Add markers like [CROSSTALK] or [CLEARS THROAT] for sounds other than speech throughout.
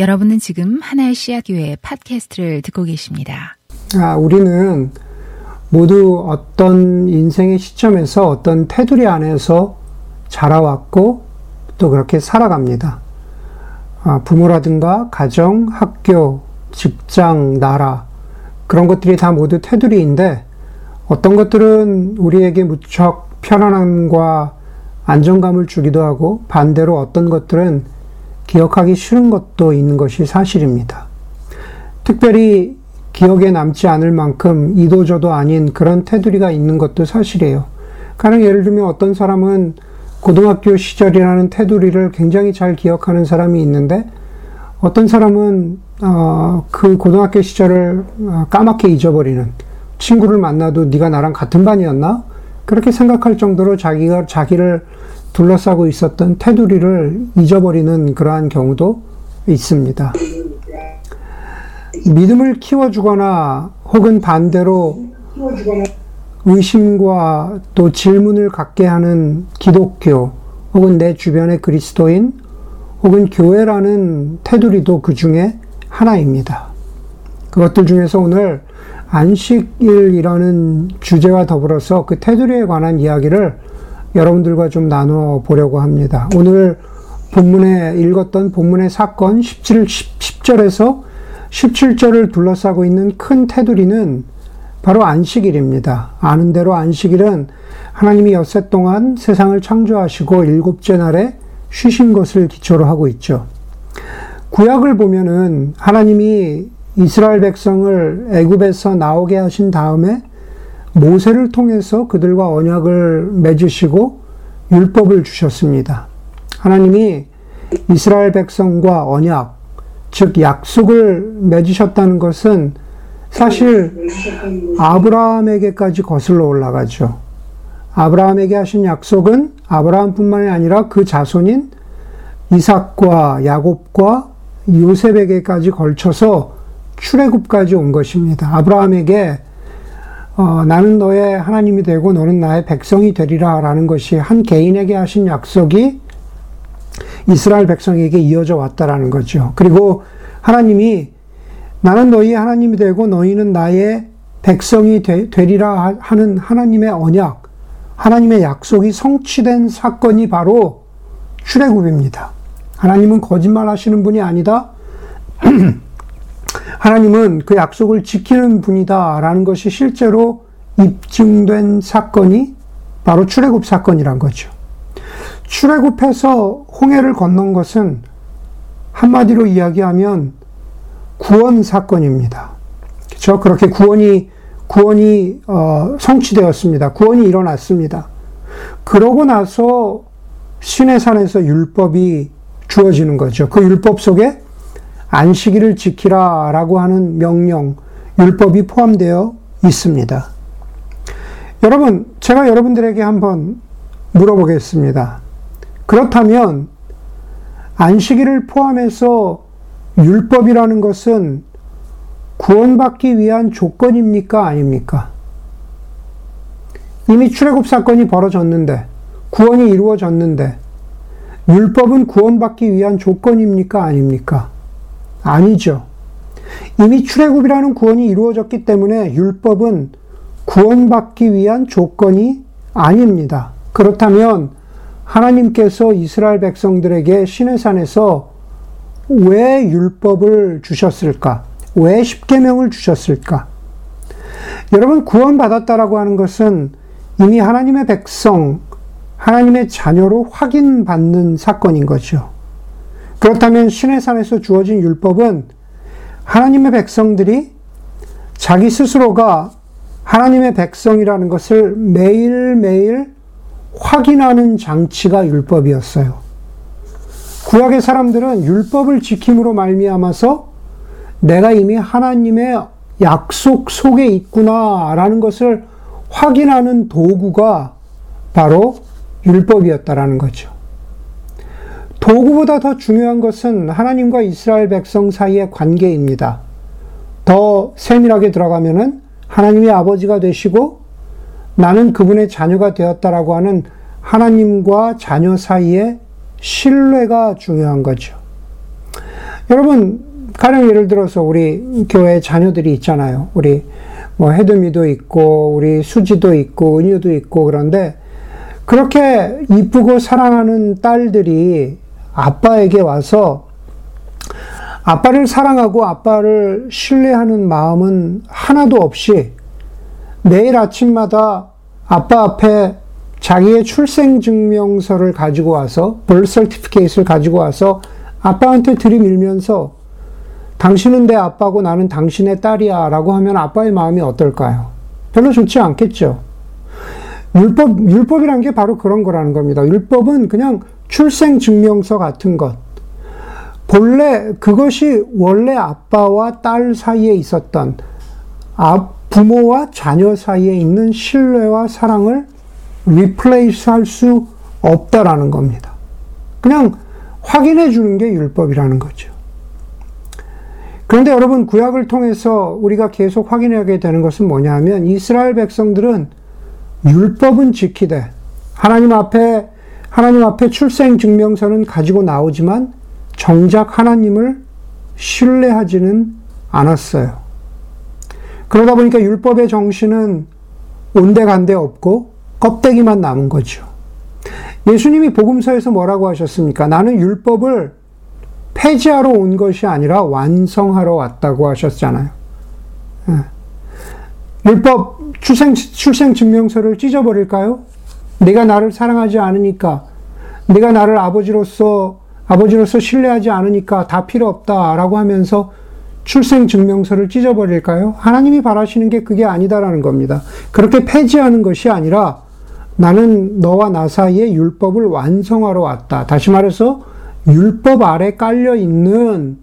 여러분은 지금 하나의 씨앗교회 팟캐스트를 듣고 계십니다. 아, 우리는 모두 어떤 인생의 시점에서 어떤 테두리 안에서 자라왔고 또 그렇게 살아갑니다. 아, 부모라든가 가정, 학교, 직장, 나라 그런 것들이 다 모두 테두리인데 어떤 것들은 우리에게 무척 편안함과 안정감을 주기도 하고 반대로 어떤 것들은 기억하기 싫은 것도 있는 것이 사실입니다. 특별히 기억에 남지 않을 만큼 이도저도 아닌 그런 테두리가 있는 것도 사실이에요. 가령 예를 들면 어떤 사람은 고등학교 시절이라는 테두리를 굉장히 잘 기억하는 사람이 있는데 어떤 사람은 어, 그 고등학교 시절을 어, 까맣게 잊어버리는 친구를 만나도 네가 나랑 같은 반이었나? 그렇게 생각할 정도로 자기가 자기를 둘러싸고 있었던 테두리를 잊어버리는 그러한 경우도 있습니다. 믿음을 키워주거나 혹은 반대로 의심과 또 질문을 갖게 하는 기독교 혹은 내 주변의 그리스도인 혹은 교회라는 테두리도 그 중에 하나입니다. 그것들 중에서 오늘 안식일이라는 주제와 더불어서 그 테두리에 관한 이야기를 여러분들과 좀 나눠 보려고 합니다. 오늘 본문에 읽었던 본문의 사건 17, 10 절에서 17절을 둘러싸고 있는 큰 테두리는 바로 안식일입니다. 아는 대로 안식일은 하나님이 엿새 동안 세상을 창조하시고 일곱째 날에 쉬신 것을 기초로 하고 있죠. 구약을 보면은 하나님이 이스라엘 백성을 애굽에서 나오게 하신 다음에 모세를 통해서 그들과 언약을 맺으시고 율법을 주셨습니다. 하나님이 이스라엘 백성과 언약, 즉 약속을 맺으셨다는 것은 사실 아브라함에게까지 거슬러 올라가죠. 아브라함에게 하신 약속은 아브라함뿐만이 아니라 그 자손인 이삭과 야곱과 요셉에게까지 걸쳐서 출애굽까지 온 것입니다. 아브라함에게 어, 나는 너의 하나님이 되고 너는 나의 백성이 되리라 라는 것이 한 개인에게 하신 약속이 이스라엘 백성에게 이어져 왔다라는 거죠. 그리고 하나님이 나는 너희 하나님이 되고 너희는 나의 백성이 되, 리라 하는 하나님의 언약, 하나님의 약속이 성취된 사건이 바로 출애굽입니다. 하나님은 거짓말 하시는 분이 아니다. [CLEARS THROAT] 하나님은 그 약속을 지키는 분이다라는 것이 실제로 입증된 사건이 바로 출애굽 사건이란 거죠. 출애굽해서 홍해를 건넌 것은 한마디로 이야기하면 구원 사건입니다. 그렇죠? 그렇게 구원이 구원이 어, 성취되었습니다. 구원이 일어났습니다. 그러고 나서 시내산에서 율법이 주어지는 거죠. 그 율법 속에 안식일을 지키라 라고 하는 명령, 율법이 포함되어 있습니다. 여러분, 제가 여러분들에게 한번 물어보겠습니다. 그렇다면, 안식일을 포함해서 율법이라는 것은 구원받기 위한 조건입니까? 아닙니까? 이미 출애굽 사건이 벌어졌는데, 구원이 이루어졌는데, 율법은 구원받기 위한 조건입니까? 아닙니까? 아니죠. 이미 출애굽이라는 구원이 이루어졌기 때문에 율법은 구원받기 위한 조건이 아닙니다. 그렇다면 하나님께서 이스라엘 백성들에게 시내산에서 왜 율법을 주셨을까? 왜 십계명을 주셨을까? 여러분 구원받았다라고 하는 것은 이미 하나님의 백성, 하나님의 자녀로 확인받는 사건인 거죠. 그렇다면 신의 산에서 주어진 율법은 하나님의 백성들이 자기 스스로가 하나님의 백성이라는 것을 매일매일 확인하는 장치가 율법이었어요. 구약의 사람들은 율법을 지킴으로 말미암아서 내가 이미 하나님의 약속 속에 있구나라는 것을 확인하는 도구가 바로 율법이었다라는 거죠. 도구보다 더 중요한 것은 하나님과 이스라엘 백성 사이의 관계입니다. 더 세밀하게 들어가면은 하나님의 아버지가 되시고 나는 그분의 자녀가 되었다라고 하는 하나님과 자녀 사이의 신뢰가 중요한 거죠. 여러분, 가령 예를 들어서 우리 교회 자녀들이 있잖아요. 우리 뭐 해드미도 있고, 우리 수지도 있고, 은유도 있고, 그런데 그렇게 이쁘고 사랑하는 딸들이 아빠에게 와서 아빠를 사랑하고 아빠를 신뢰하는 마음은 하나도 없이 매일 아침마다 아빠 앞에 자기의 출생증명서를 가지고 와서, certificate를 가지고 와서 아빠한테 들이밀면서 당신은 내 아빠고 나는 당신의 딸이야 라고 하면 아빠의 마음이 어떨까요? 별로 좋지 않겠죠. 율법, 율법이란 게 바로 그런 거라는 겁니다. 율법은 그냥 출생증명서 같은 것. 본래 그것이 원래 아빠와 딸 사이에 있었던 부모와 자녀 사이에 있는 신뢰와 사랑을 replace 할 수 없다라는 겁니다. 그냥 확인해 주는 게 율법이라는 거죠. 그런데 여러분, 구약을 통해서 우리가 계속 확인하게 되는 것은 뭐냐면 이스라엘 백성들은 율법은 지키되 하나님 앞에 하나님 앞에 출생 증명서는 가지고 나오지만 정작 하나님을 신뢰하지는 않았어요. 그러다 보니까 율법의 정신은 온데간데 없고 껍데기만 남은 거죠. 예수님이 복음서에서 뭐라고 하셨습니까? 나는 율법을 폐지하러 온 것이 아니라 완성하러 왔다고 하셨잖아요. 예. 율법 출생, 출생 증명서를 찢어버릴까요? 내가 나를 사랑하지 않으니까, 내가 나를 아버지로서, 아버지로서 신뢰하지 않으니까 다 필요 없다라고 하면서 출생 증명서를 찢어버릴까요? 하나님이 바라시는 게 그게 아니다라는 겁니다. 그렇게 폐지하는 것이 아니라 나는 너와 나 사이에 율법을 완성하러 왔다. 다시 말해서 율법 아래 깔려 있는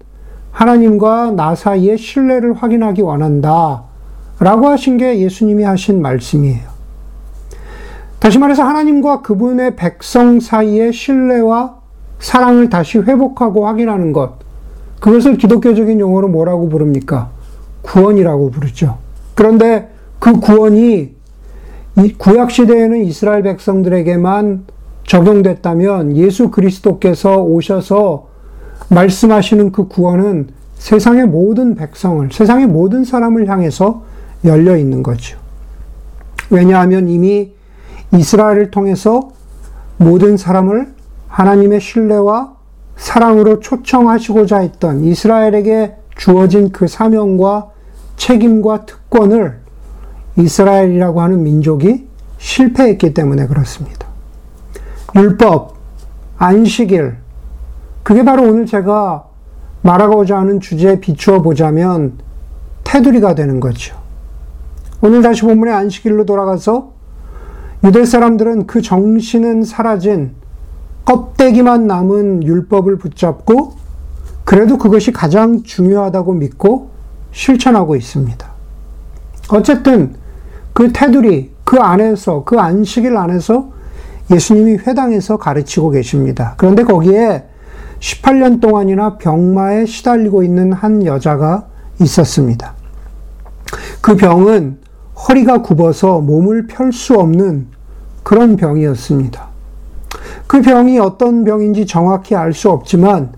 하나님과 나 사이의 신뢰를 확인하기 원한다. 라고 하신 게 예수님이 하신 말씀이에요. 다시 말해서 하나님과 그분의 백성 사이의 신뢰와 사랑을 다시 회복하고 확인하는 것. 그것을 기독교적인 용어로 뭐라고 부릅니까? 구원이라고 부르죠. 그런데 그 구원이 이 구약 시대에는 이스라엘 백성들에게만 적용됐다면 예수 그리스도께서 오셔서 말씀하시는 그 구원은 세상의 모든 백성을, 세상의 모든 사람을 향해서 열려 있는 거죠. 왜냐하면 이미 이스라엘을 통해서 모든 사람을 하나님의 신뢰와 사랑으로 초청하시고자 했던 이스라엘에게 주어진 그 사명과 책임과 특권을 이스라엘이라고 하는 민족이 실패했기 때문에 그렇습니다. 율법, 안식일, 그게 바로 오늘 제가 말하고자 하는 주제에 비추어 보자면 테두리가 되는 거죠. 오늘 다시 본문의 안식일로 돌아가서 유대 사람들은 그 정신은 사라진 껍데기만 남은 율법을 붙잡고 그래도 그것이 가장 중요하다고 믿고 실천하고 있습니다. 어쨌든 그 테두리, 그 안에서, 그 안식일 안에서 예수님이 회당에서 가르치고 계십니다. 그런데 거기에 18년 동안이나 병마에 시달리고 있는 한 여자가 있었습니다. 그 병은 허리가 굽어서 몸을 펼 수 없는 그런 병이었습니다. 그 병이 어떤 병인지 정확히 알 수 없지만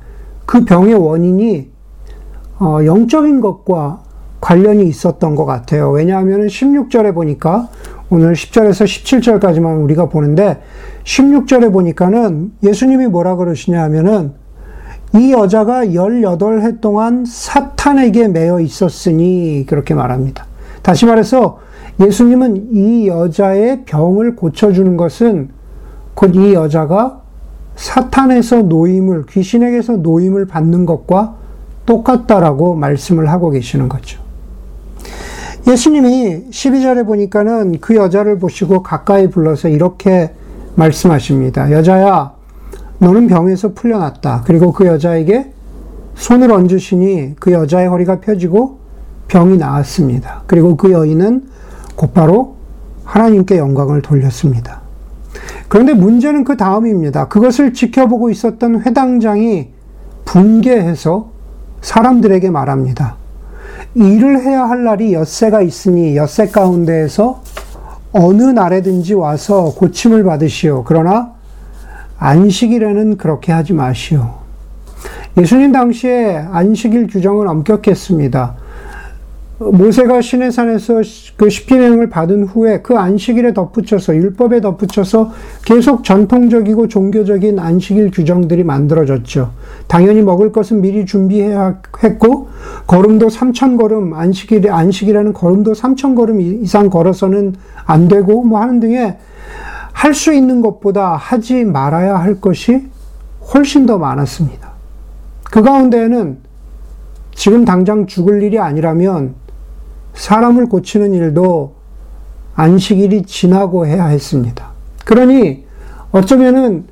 그 병의 원인이 어, 영적인 것과 관련이 있었던 것 같아요. 왜냐하면 16절에 보니까 오늘 10절에서 17절까지만 우리가 보는데 16절에 보니까는 예수님이 뭐라 그러시냐 하면은 이 여자가 18해 동안 사탄에게 매여 있었으니 그렇게 말합니다. 다시 말해서 예수님은 이 여자의 병을 고쳐주는 것은 곧 이 여자가 사탄에서 노임을, 귀신에게서 노임을 받는 것과 똑같다라고 말씀을 하고 계시는 거죠. 예수님이 12절에 보니까는 그 여자를 보시고 가까이 불러서 이렇게 말씀하십니다. 여자야, 너는 병에서 풀려났다. 그리고 그 여자에게 손을 얹으시니 그 여자의 허리가 펴지고 병이 나았습니다. 그리고 그 여인은 곧바로 하나님께 영광을 돌렸습니다. 그런데 문제는 그 다음입니다. 그것을 지켜보고 있었던 회당장이 분개해서 사람들에게 말합니다. 일을 해야 할 날이 엿새가 있으니 엿새 가운데에서 어느 날에든지 와서 고침을 받으시오. 그러나 안식일에는 그렇게 하지 마시오. 예수님 당시에 안식일 규정은 엄격했습니다. 모세가 시내산에서 그 십계명을 받은 후에 그 안식일에 덧붙여서 율법에 덧붙여서 계속 전통적이고 종교적인 안식일 규정들이 만들어졌죠. 당연히 먹을 것은 미리 준비해야 했고 걸음도 3천 걸음 안식일 안식이라는 걸음도 3천 걸음 이상 걸어서는 안 되고 뭐 하는 등의 할 수 있는 것보다 하지 말아야 할 것이 훨씬 더 많았습니다. 그 가운데에는 지금 당장 죽을 일이 아니라면 사람을 고치는 일도 안식일이 지나고 해야 했습니다. 그러니 어쩌면은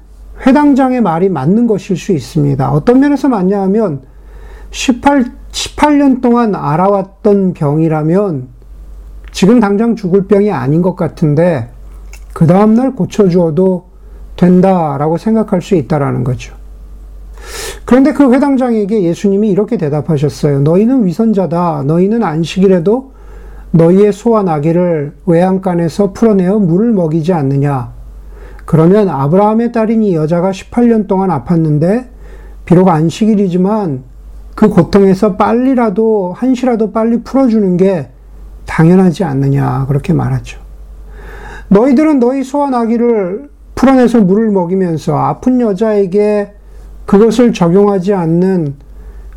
회당장의 말이 맞는 것일 수 있습니다. 어떤 면에서 맞냐 하면 18, 18년 동안 알아왔던 병이라면 지금 당장 죽을 병이 아닌 것 같은데 그 다음날 고쳐주어도 된다라고 생각할 수 있다라는 거죠. 그런데 그 회당장에게 예수님이 이렇게 대답하셨어요. 너희는 위선자다. 너희는 안식일에도 너희의 소와 나귀를 외양간에서 풀어내어 물을 먹이지 않느냐. 그러면 아브라함의 딸인 이 여자가 18년 동안 아팠는데 비록 안식일이지만 그 고통에서 빨리라도 한시라도 빨리 풀어주는 게 당연하지 않느냐 그렇게 말하죠. 너희들은 너희 소와 나귀를 풀어내서 물을 먹이면서 아픈 여자에게 그것을 적용하지 않는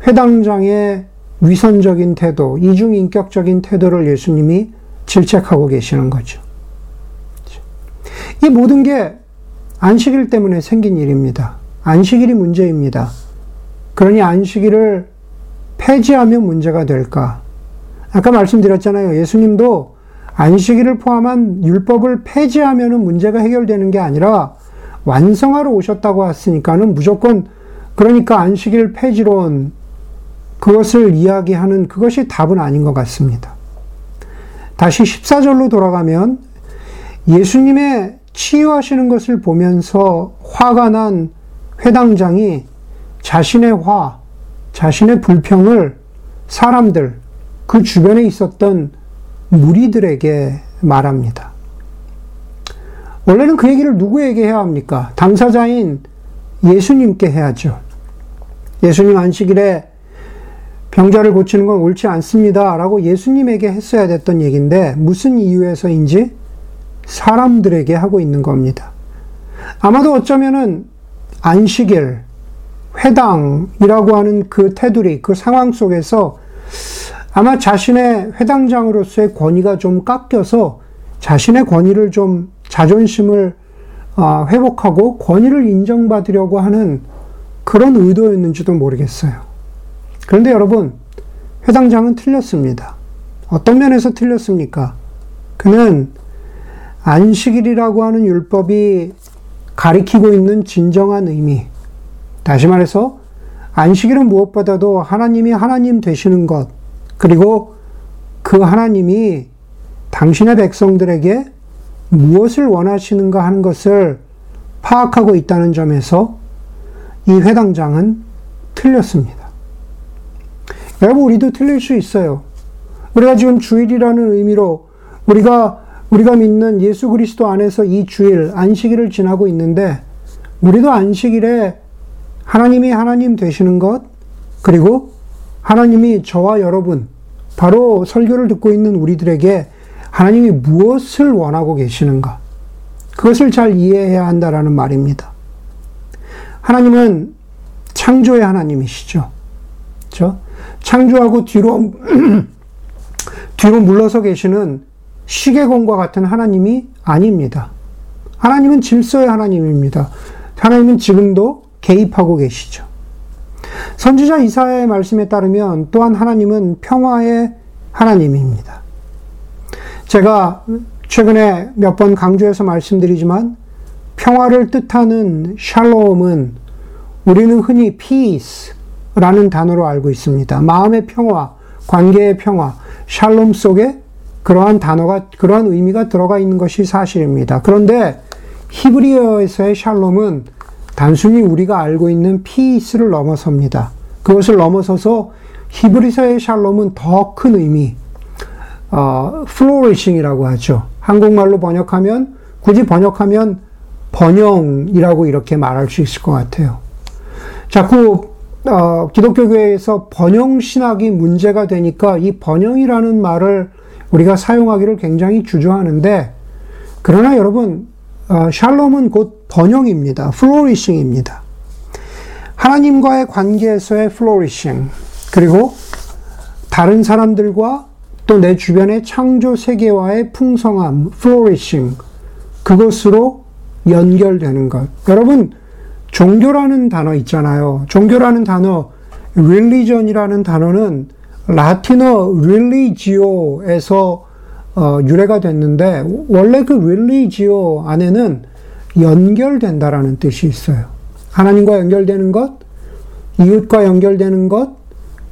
회당장의 위선적인 태도, 이중인격적인 태도를 예수님이 질책하고 계시는 거죠. 이 모든 게 안식일 때문에 생긴 일입니다. 안식일이 문제입니다. 그러니 안식일을 폐지하면 문제가 될까? 아까 말씀드렸잖아요. 예수님도 안식일을 포함한 율법을 폐지하면 문제가 해결되는 게 아니라 완성하러 오셨다고 했으니까는 무조건 그러니까 안식일 폐지론 그것을 이야기하는 그것이 답은 아닌 것 같습니다. 다시 14절로 돌아가면 예수님의 치유하시는 것을 보면서 화가 난 회당장이 자신의 화, 자신의 불평을 사람들, 그 주변에 있었던 무리들에게 말합니다. 원래는 그 얘기를 누구에게 해야 합니까? 당사자인 예수님께 해야죠. 예수님 안식일에 병자를 고치는 건 옳지 않습니다. 라고 예수님에게 했어야 됐던 얘기인데 무슨 이유에서인지 사람들에게 하고 있는 겁니다. 아마도 어쩌면은 안식일, 회당이라고 하는 그 테두리, 그 상황 속에서 아마 자신의 회당장으로서의 권위가 좀 깎여서 자신의 권위를 좀 자존심을 어, 회복하고 권위를 인정받으려고 하는 그런 의도였는지도 모르겠어요. 그런데 여러분, 회당장은 틀렸습니다. 어떤 면에서 틀렸습니까? 그는 안식일이라고 하는 율법이 가리키고 있는 진정한 의미, 다시 말해서 안식일은 무엇보다도 하나님이 하나님 되시는 것, 그리고 그 하나님이 당신의 백성들에게 무엇을 원하시는가 하는 것을 파악하고 있다는 점에서 이 회당장은 틀렸습니다. 여러분, 우리도 틀릴 수 있어요. 우리가 지금 주일이라는 의미로 우리가 우리가 믿는 예수 그리스도 안에서 이 주일 안식일을 지나고 있는데 우리도 안식일에 하나님이 하나님 되시는 것 그리고 하나님이 저와 여러분 바로 설교를 듣고 있는 우리들에게 하나님이 무엇을 원하고 계시는가 그것을 잘 이해해야 한다라는 말입니다. 하나님은 창조의 하나님이시죠. 그렇죠? 창조하고 뒤로 [CLEARS THROAT] 뒤로 물러서 계시는 시계공과 같은 하나님이 아닙니다. 하나님은 질서의 하나님입니다. 하나님은 지금도 개입하고 계시죠. 선지자 이사야의 말씀에 따르면 또한 하나님은 평화의 하나님입니다. 제가 최근에 몇 번 강조해서 말씀드리지만 평화를 뜻하는 샬롬은 우리는 흔히 peace 라는 단어로 알고 있습니다. 마음의 평화, 관계의 평화, 샬롬 속에 그러한 단어가, 그러한 의미가 들어가 있는 것이 사실입니다. 그런데 히브리어에서의 샬롬은 단순히 우리가 알고 있는 peace를 넘어섭니다. 그것을 넘어서서 히브리서의 샬롬은 더 큰 의미, 어, flourishing이라고 하죠. 한국말로 번역하면, 굳이 번역하면 번영이라고 이렇게 말할 수 있을 것 같아요. 자꾸 어, 기독교 교회에서 번영 신학이 문제가 되니까 이 번영이라는 말을 우리가 사용하기를 굉장히 주저하는데 그러나 여러분 어, 샬롬은 곧 번영입니다. flourishing입니다. 하나님과의 관계에서의 flourishing 그리고 다른 사람들과 또 내 주변의 창조 세계와의 풍성함, 플로리싱 그것으로 연결되는 것. 여러분 종교라는 단어 있잖아요. 종교라는 단어, religion이라는 단어는 라틴어 religio에서 어, 유래가 됐는데 원래 그 religio 안에는 연결된다라는 뜻이 있어요. 하나님과 연결되는 것, 이웃과 연결되는 것,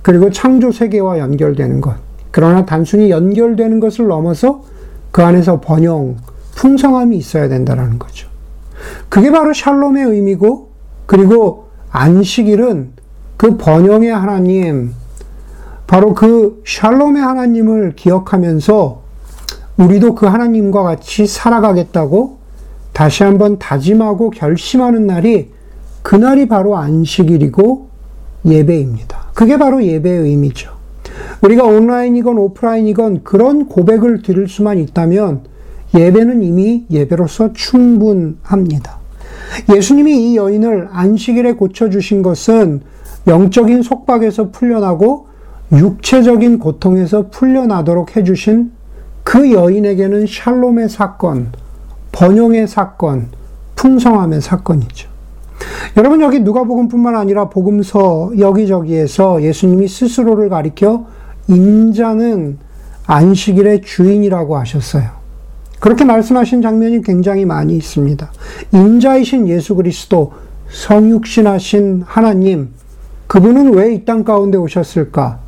그리고 창조 세계와 연결되는 것. 그러나 단순히 연결되는 것을 넘어서 그 안에서 번영, 풍성함이 있어야 된다라는 거죠. 그게 바로 샬롬의 의미고, 그리고 안식일은 그 번영의 하나님, 바로 그 샬롬의 하나님을 기억하면서 우리도 그 하나님과 같이 살아가겠다고 다시 한번 다짐하고 결심하는 날이 그날이 바로 안식일이고 예배입니다. 그게 바로 예배의 의미죠. 우리가 온라인이건 오프라인이건 그런 고백을 드릴 수만 있다면 예배는 이미 예배로서 충분합니다. 예수님이 이 여인을 안식일에 고쳐주신 것은 영적인 속박에서 풀려나고 육체적인 고통에서 풀려나도록 해주신 그 여인에게는 샬롬의 사건, 번영의 사건, 풍성함의 사건이죠. 여러분 여기 누가복음뿐만 아니라 복음서 여기저기에서 예수님이 스스로를 가리켜 인자는 안식일의 주인이라고 하셨어요. 그렇게 말씀하신 장면이 굉장히 많이 있습니다. 인자이신 예수 그리스도, 성육신하신 하나님, 그분은 왜 이 땅 가운데 오셨을까?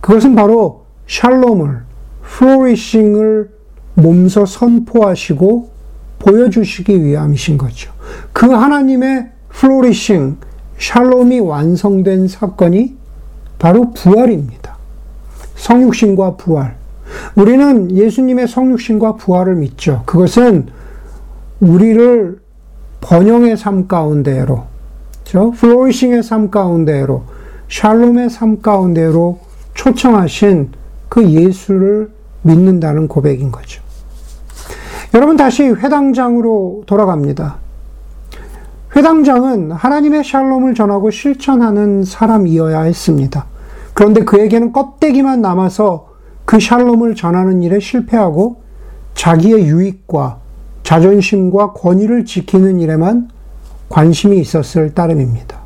그것은 바로 샬롬을, flourishing을 몸소 선포하시고 보여주시기 위함이신 거죠. 그 하나님의 flourishing, 샬롬이 완성된 사건이 바로 부활입니다. 성육신과 부활. 우리는 예수님의 성육신과 부활을 믿죠. 그것은 우리를 번영의 삶 가운데로, 저 flourishing의 삶 가운데로, 샬롬의 삶 가운데로 초청하신 그 예수를 믿는다는 고백인 거죠. 여러분 다시 회당장으로 돌아갑니다. 회당장은 하나님의 샬롬을 전하고 실천하는 사람이어야 했습니다. 그런데 그에게는 껍데기만 남아서 그 샬롬을 전하는 일에 실패하고 자기의 유익과 자존심과 권위를 지키는 일에만 관심이 있었을 따름입니다.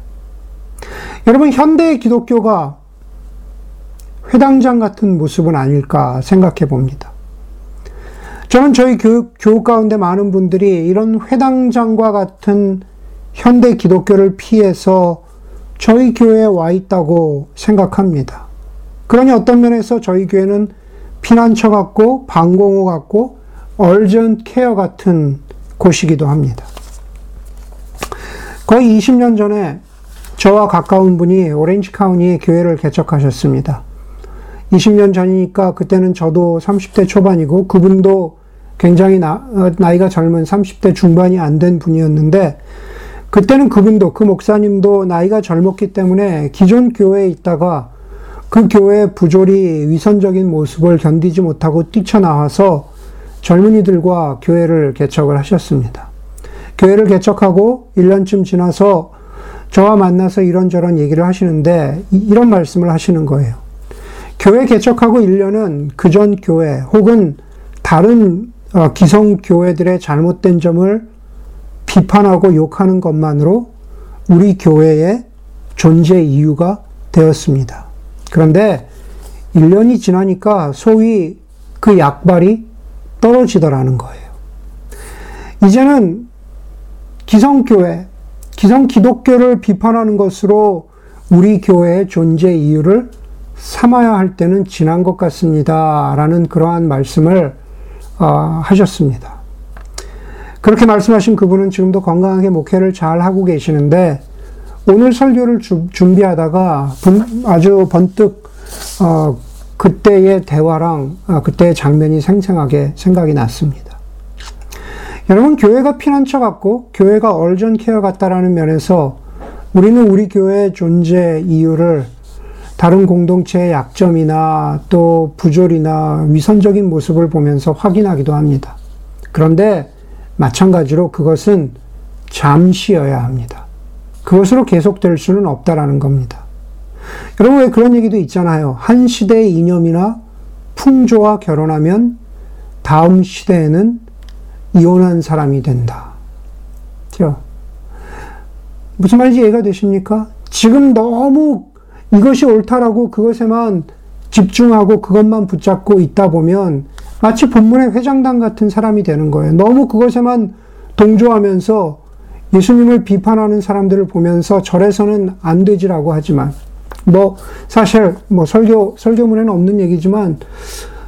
여러분, 현대의 기독교가 회당장 같은 모습은 아닐까 생각해 봅니다. 저는 저희 교육, 교육 가운데 많은 분들이 이런 회당장과 같은 현대 기독교를 피해서 저희 교회에 와 있다고 생각합니다. 그러니 어떤 면에서 저희 교회는 피난처 같고 방공호 같고 얼전 케어 같은 곳이기도 합니다. 거의 20년 전에 저와 가까운 분이 오렌지 카운티에 교회를 개척하셨습니다. 20년 전이니까 그때는 저도 30대 초반이고 그분도 굉장히 나, 어, 나이가 젊은 30대 중반이 안 된 분이었는데 그때는 그분도 그 목사님도 나이가 젊었기 때문에 기존 교회에 있다가 그 교회의 부조리 위선적인 모습을 견디지 못하고 뛰쳐나와서 젊은이들과 교회를 개척을 하셨습니다. 교회를 개척하고 1년쯤 지나서 저와 만나서 이런저런 얘기를 하시는데 이런 말씀을 하시는 거예요. 교회 개척하고 1년은 그전 교회 혹은 다른 어, 기성 교회들의 잘못된 점을 비판하고 욕하는 것만으로 우리 교회의 존재 이유가 되었습니다. 그런데 1년이 지나니까 소위 그 약발이 떨어지더라는 거예요. 이제는 기성교회, 기성 기독교를 비판하는 것으로 우리 교회의 존재 이유를 삼아야 할 때는 지난 것 같습니다. 라는 그러한 말씀을 어, 하셨습니다. 그렇게 말씀하신 그분은 지금도 건강하게 목회를 잘 하고 계시는데 오늘 설교를 주, 준비하다가 아주 번뜩 어, 그때의 대화랑 어, 그때의 장면이 생생하게 생각이 났습니다. 여러분 교회가 피난처 같고 교회가 얼전 케어 같다라는 면에서 우리는 우리 교회의 존재 이유를 다른 공동체의 약점이나 또 부조리나 위선적인 모습을 보면서 확인하기도 합니다. 그런데 마찬가지로 그것은 잠시여야 합니다. 그것으로 계속될 수는 없다라는 겁니다. 여러분 왜 그런 얘기도 있잖아요. 한 시대의 이념이나 풍조와 결혼하면 다음 시대에는 이혼한 사람이 된다. 그죠? 무슨 말인지 이해가 되십니까? 지금 너무 이것이 옳다라고 그것에만 집중하고 그것만 붙잡고 있다 보면 마치 본문의 회장당 같은 사람이 되는 거예요. 너무 그것에만 동조하면서 예수님을 비판하는 사람들을 보면서 절에서는 안 되지라고 하지만 뭐 사실 뭐 설교 설교문에는 없는 얘기지만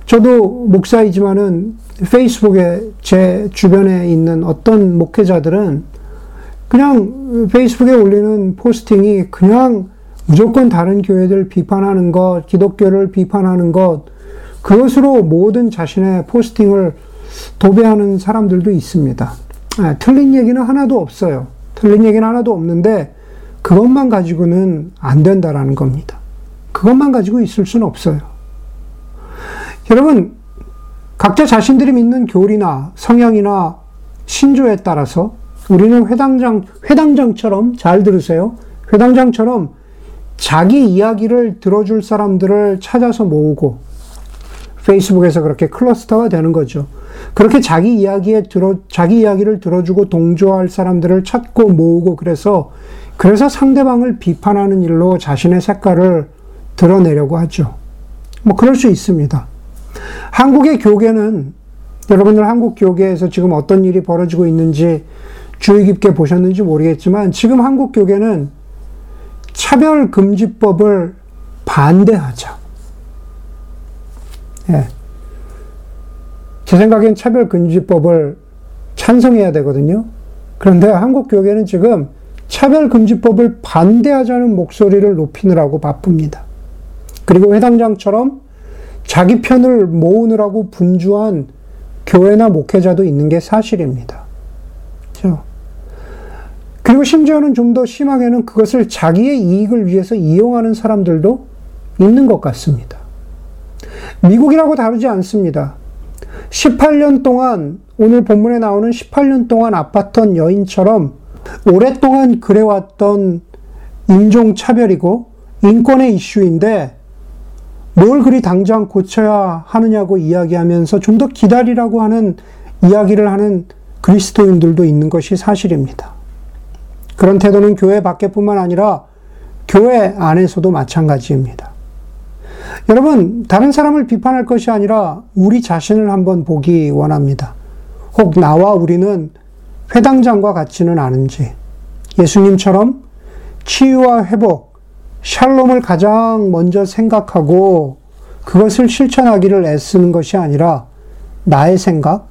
저도 목사이지만은 페이스북에 제 주변에 있는 어떤 목회자들은 그냥 페이스북에 올리는 포스팅이 그냥 무조건 다른 교회들 비판하는 것, 기독교를 비판하는 것, 그것으로 모든 자신의 포스팅을 도배하는 사람들도 있습니다. 아, 틀린 얘기는 하나도 없어요. 틀린 얘기는 하나도 없는데, 그것만 가지고는 안 된다라는 겁니다. 그것만 가지고 있을 수는 없어요. 여러분, 각자 자신들이 믿는 교리나 성향이나 신조에 따라서 우리는 회당장, 회당장처럼 잘 들으세요. 회당장처럼 자기 이야기를 들어줄 사람들을 찾아서 모으고 페이스북에서 그렇게 클러스터가 되는 거죠. 그렇게 자기 이야기에 들어, 자기 이야기를 들어주고 동조할 사람들을 찾고 모으고 그래서 그래서 상대방을 비판하는 일로 자신의 색깔을 드러내려고 하죠. 뭐 그럴 수 있습니다. 한국의 교계는 여러분들 한국 교계에서 지금 어떤 일이 벌어지고 있는지 주의 깊게 보셨는지 모르겠지만 지금 한국 교계는 차별금지법을 반대하자. 예. 제 생각엔 차별금지법을 찬성해야 되거든요. 그런데 한국 교계는 지금 차별금지법을 반대하자는 목소리를 높이느라고 바쁩니다. 그리고 회당장처럼 자기 편을 모으느라고 분주한 교회나 목회자도 있는 게 사실입니다. 그렇죠? 그리고 심지어는 좀 더 심하게는 그것을 자기의 이익을 위해서 이용하는 사람들도 있는 것 같습니다. 미국이라고 다르지 않습니다. 18년 동안, 오늘 본문에 나오는 18년 동안 아팠던 여인처럼 오랫동안 그래왔던 인종차별이고 인권의 이슈인데 뭘 그리 당장 고쳐야 하느냐고 이야기하면서 좀 더 기다리라고 하는 이야기를 하는 그리스도인들도 있는 것이 사실입니다. 그런 태도는 교회 밖에뿐만 아니라 교회 안에서도 마찬가지입니다. 여러분, 다른 사람을 비판할 것이 아니라 우리 자신을 한번 보기 원합니다. 혹 나와 우리는 회당장과 같지는 않은지, 예수님처럼 치유와 회복, 샬롬을 가장 먼저 생각하고 그것을 실천하기를 애쓰는 것이 아니라 나의 생각,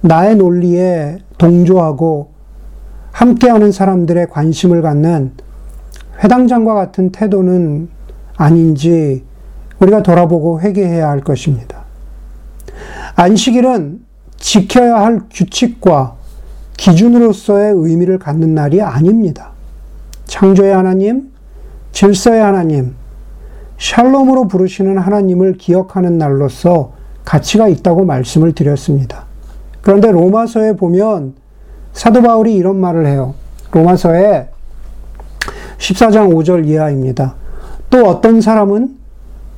나의 논리에 동조하고 함께하는 사람들의 관심을 갖는 회당장과 같은 태도는 아닌지 우리가 돌아보고 회개해야 할 것입니다. 안식일은 지켜야 할 규칙과 기준으로서의 의미를 갖는 날이 아닙니다. 창조의 하나님, 질서의 하나님, 샬롬으로 부르시는 하나님을 기억하는 날로서 가치가 있다고 말씀을 드렸습니다. 그런데 로마서에 보면 사도 바울이 이런 말을 해요. 로마서에 14장 5절 이하입니다. 또 어떤 사람은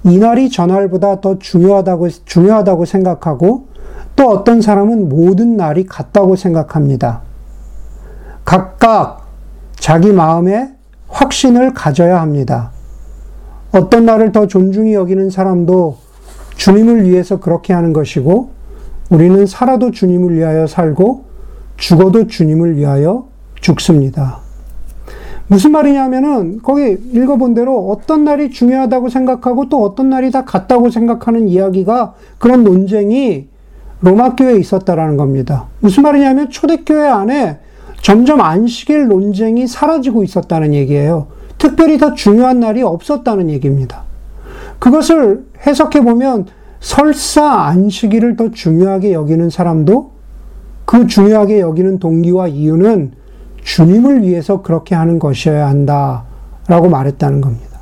이날이 전날보다 더 중요하다고, 중요하다고 생각하고 또 어떤 사람은 모든 날이 같다고 생각합니다. 각각 자기 마음에 확신을 가져야 합니다. 어떤 날을 더 존중히 여기는 사람도 주님을 위해서 그렇게 하는 것이고 우리는 살아도 주님을 위하여 살고 죽어도 주님을 위하여 죽습니다. 무슨 말이냐면은 거기 읽어본 대로 어떤 날이 중요하다고 생각하고 또 어떤 날이 다 같다고 생각하는 이야기가 그런 논쟁이 로마 교회에 있었다라는 겁니다. 무슨 말이냐면 초대교회 안에 점점 안식일 논쟁이 사라지고 있었다는 얘기예요. 특별히 더 중요한 날이 없었다는 얘기입니다. 그것을 해석해 보면 설사 안식일을 더 중요하게 여기는 사람도 그 중요하게 여기는 동기와 이유는 주님을 위해서 그렇게 하는 것이어야 한다라고 말했다는 겁니다.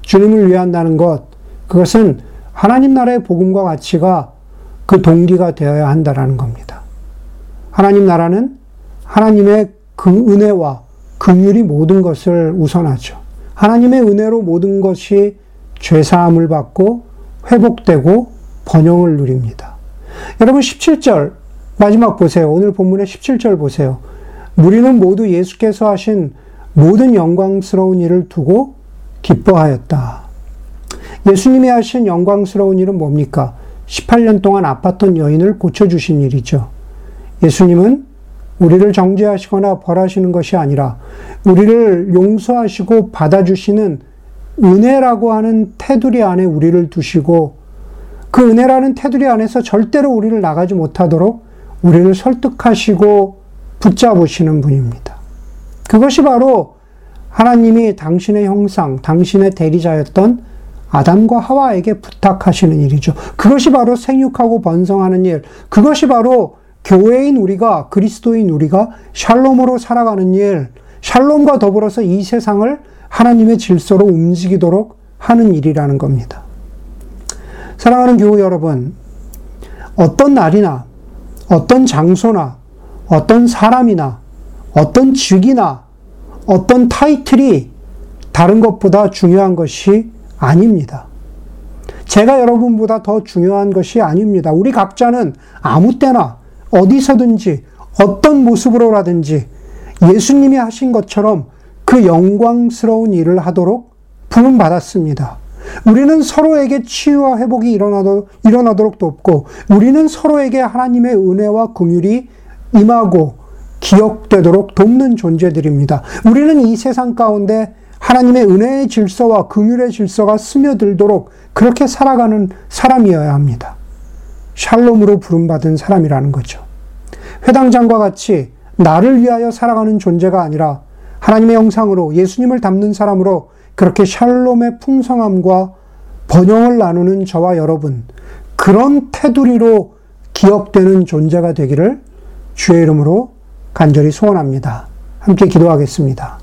주님을 위한다는 것, 그것은 하나님 나라의 복음과 가치가 그 동기가 되어야 한다라는 겁니다. 하나님 나라는 하나님의 그 은혜와 긍휼이 모든 것을 우선하죠. 하나님의 은혜로 모든 것이 죄 사함을 받고 회복되고 번영을 누립니다. 여러분 17절 마지막 보세요. 오늘 본문의 17절 보세요. 우리는 모두 예수께서 하신 모든 영광스러운 일을 두고 기뻐하였다. 예수님이 하신 영광스러운 일은 뭡니까? 18년 동안 아팠던 여인을 고쳐주신 일이죠. 예수님은 우리를 정죄하시거나 벌하시는 것이 아니라 우리를 용서하시고 받아주시는 은혜라고 하는 테두리 안에 우리를 두시고 그 은혜라는 테두리 안에서 절대로 우리를 나가지 못하도록 우리를 설득하시고 붙잡으시는 분입니다. 그것이 바로 하나님이 당신의 형상, 당신의 대리자였던 아담과 하와에게 부탁하시는 일이죠. 그것이 바로 생육하고 번성하는 일, 그것이 바로 교회인 우리가, 그리스도인 우리가 샬롬으로 살아가는 일, 샬롬과 더불어서 이 세상을 하나님의 질서로 움직이도록 하는 일이라는 겁니다. 사랑하는 교우 여러분, 어떤 날이나, 어떤 장소나, 어떤 사람이나, 어떤 직이나, 어떤 타이틀이 다른 것보다 중요한 것이 아닙니다. 제가 여러분보다 더 중요한 것이 아닙니다. 우리 각자는 아무 때나 어디서든지 어떤 모습으로라든지 예수님이 하신 것처럼 그 영광스러운 일을 하도록 부름받았습니다. 우리는 서로에게 치유와 회복이 일어나도, 일어나도록 돕고, 우리는 서로에게 하나님의 은혜와 긍휼이 임하고 기억되도록 돕는 존재들입니다. 우리는 이 세상 가운데 하나님의 은혜의 질서와 긍휼의 질서가 스며들도록 그렇게 살아가는 사람이어야 합니다. 샬롬으로 부름받은 사람이라는 거죠. 회당장과 같이 나를 위하여 살아가는 존재가 아니라 하나님의 형상으로 예수님을 닮는 사람으로 그렇게 샬롬의 풍성함과 번영을 나누는 저와 여러분, 그런 테두리로 기억되는 존재가 되기를 주의 이름으로 간절히 소원합니다. 함께 기도하겠습니다.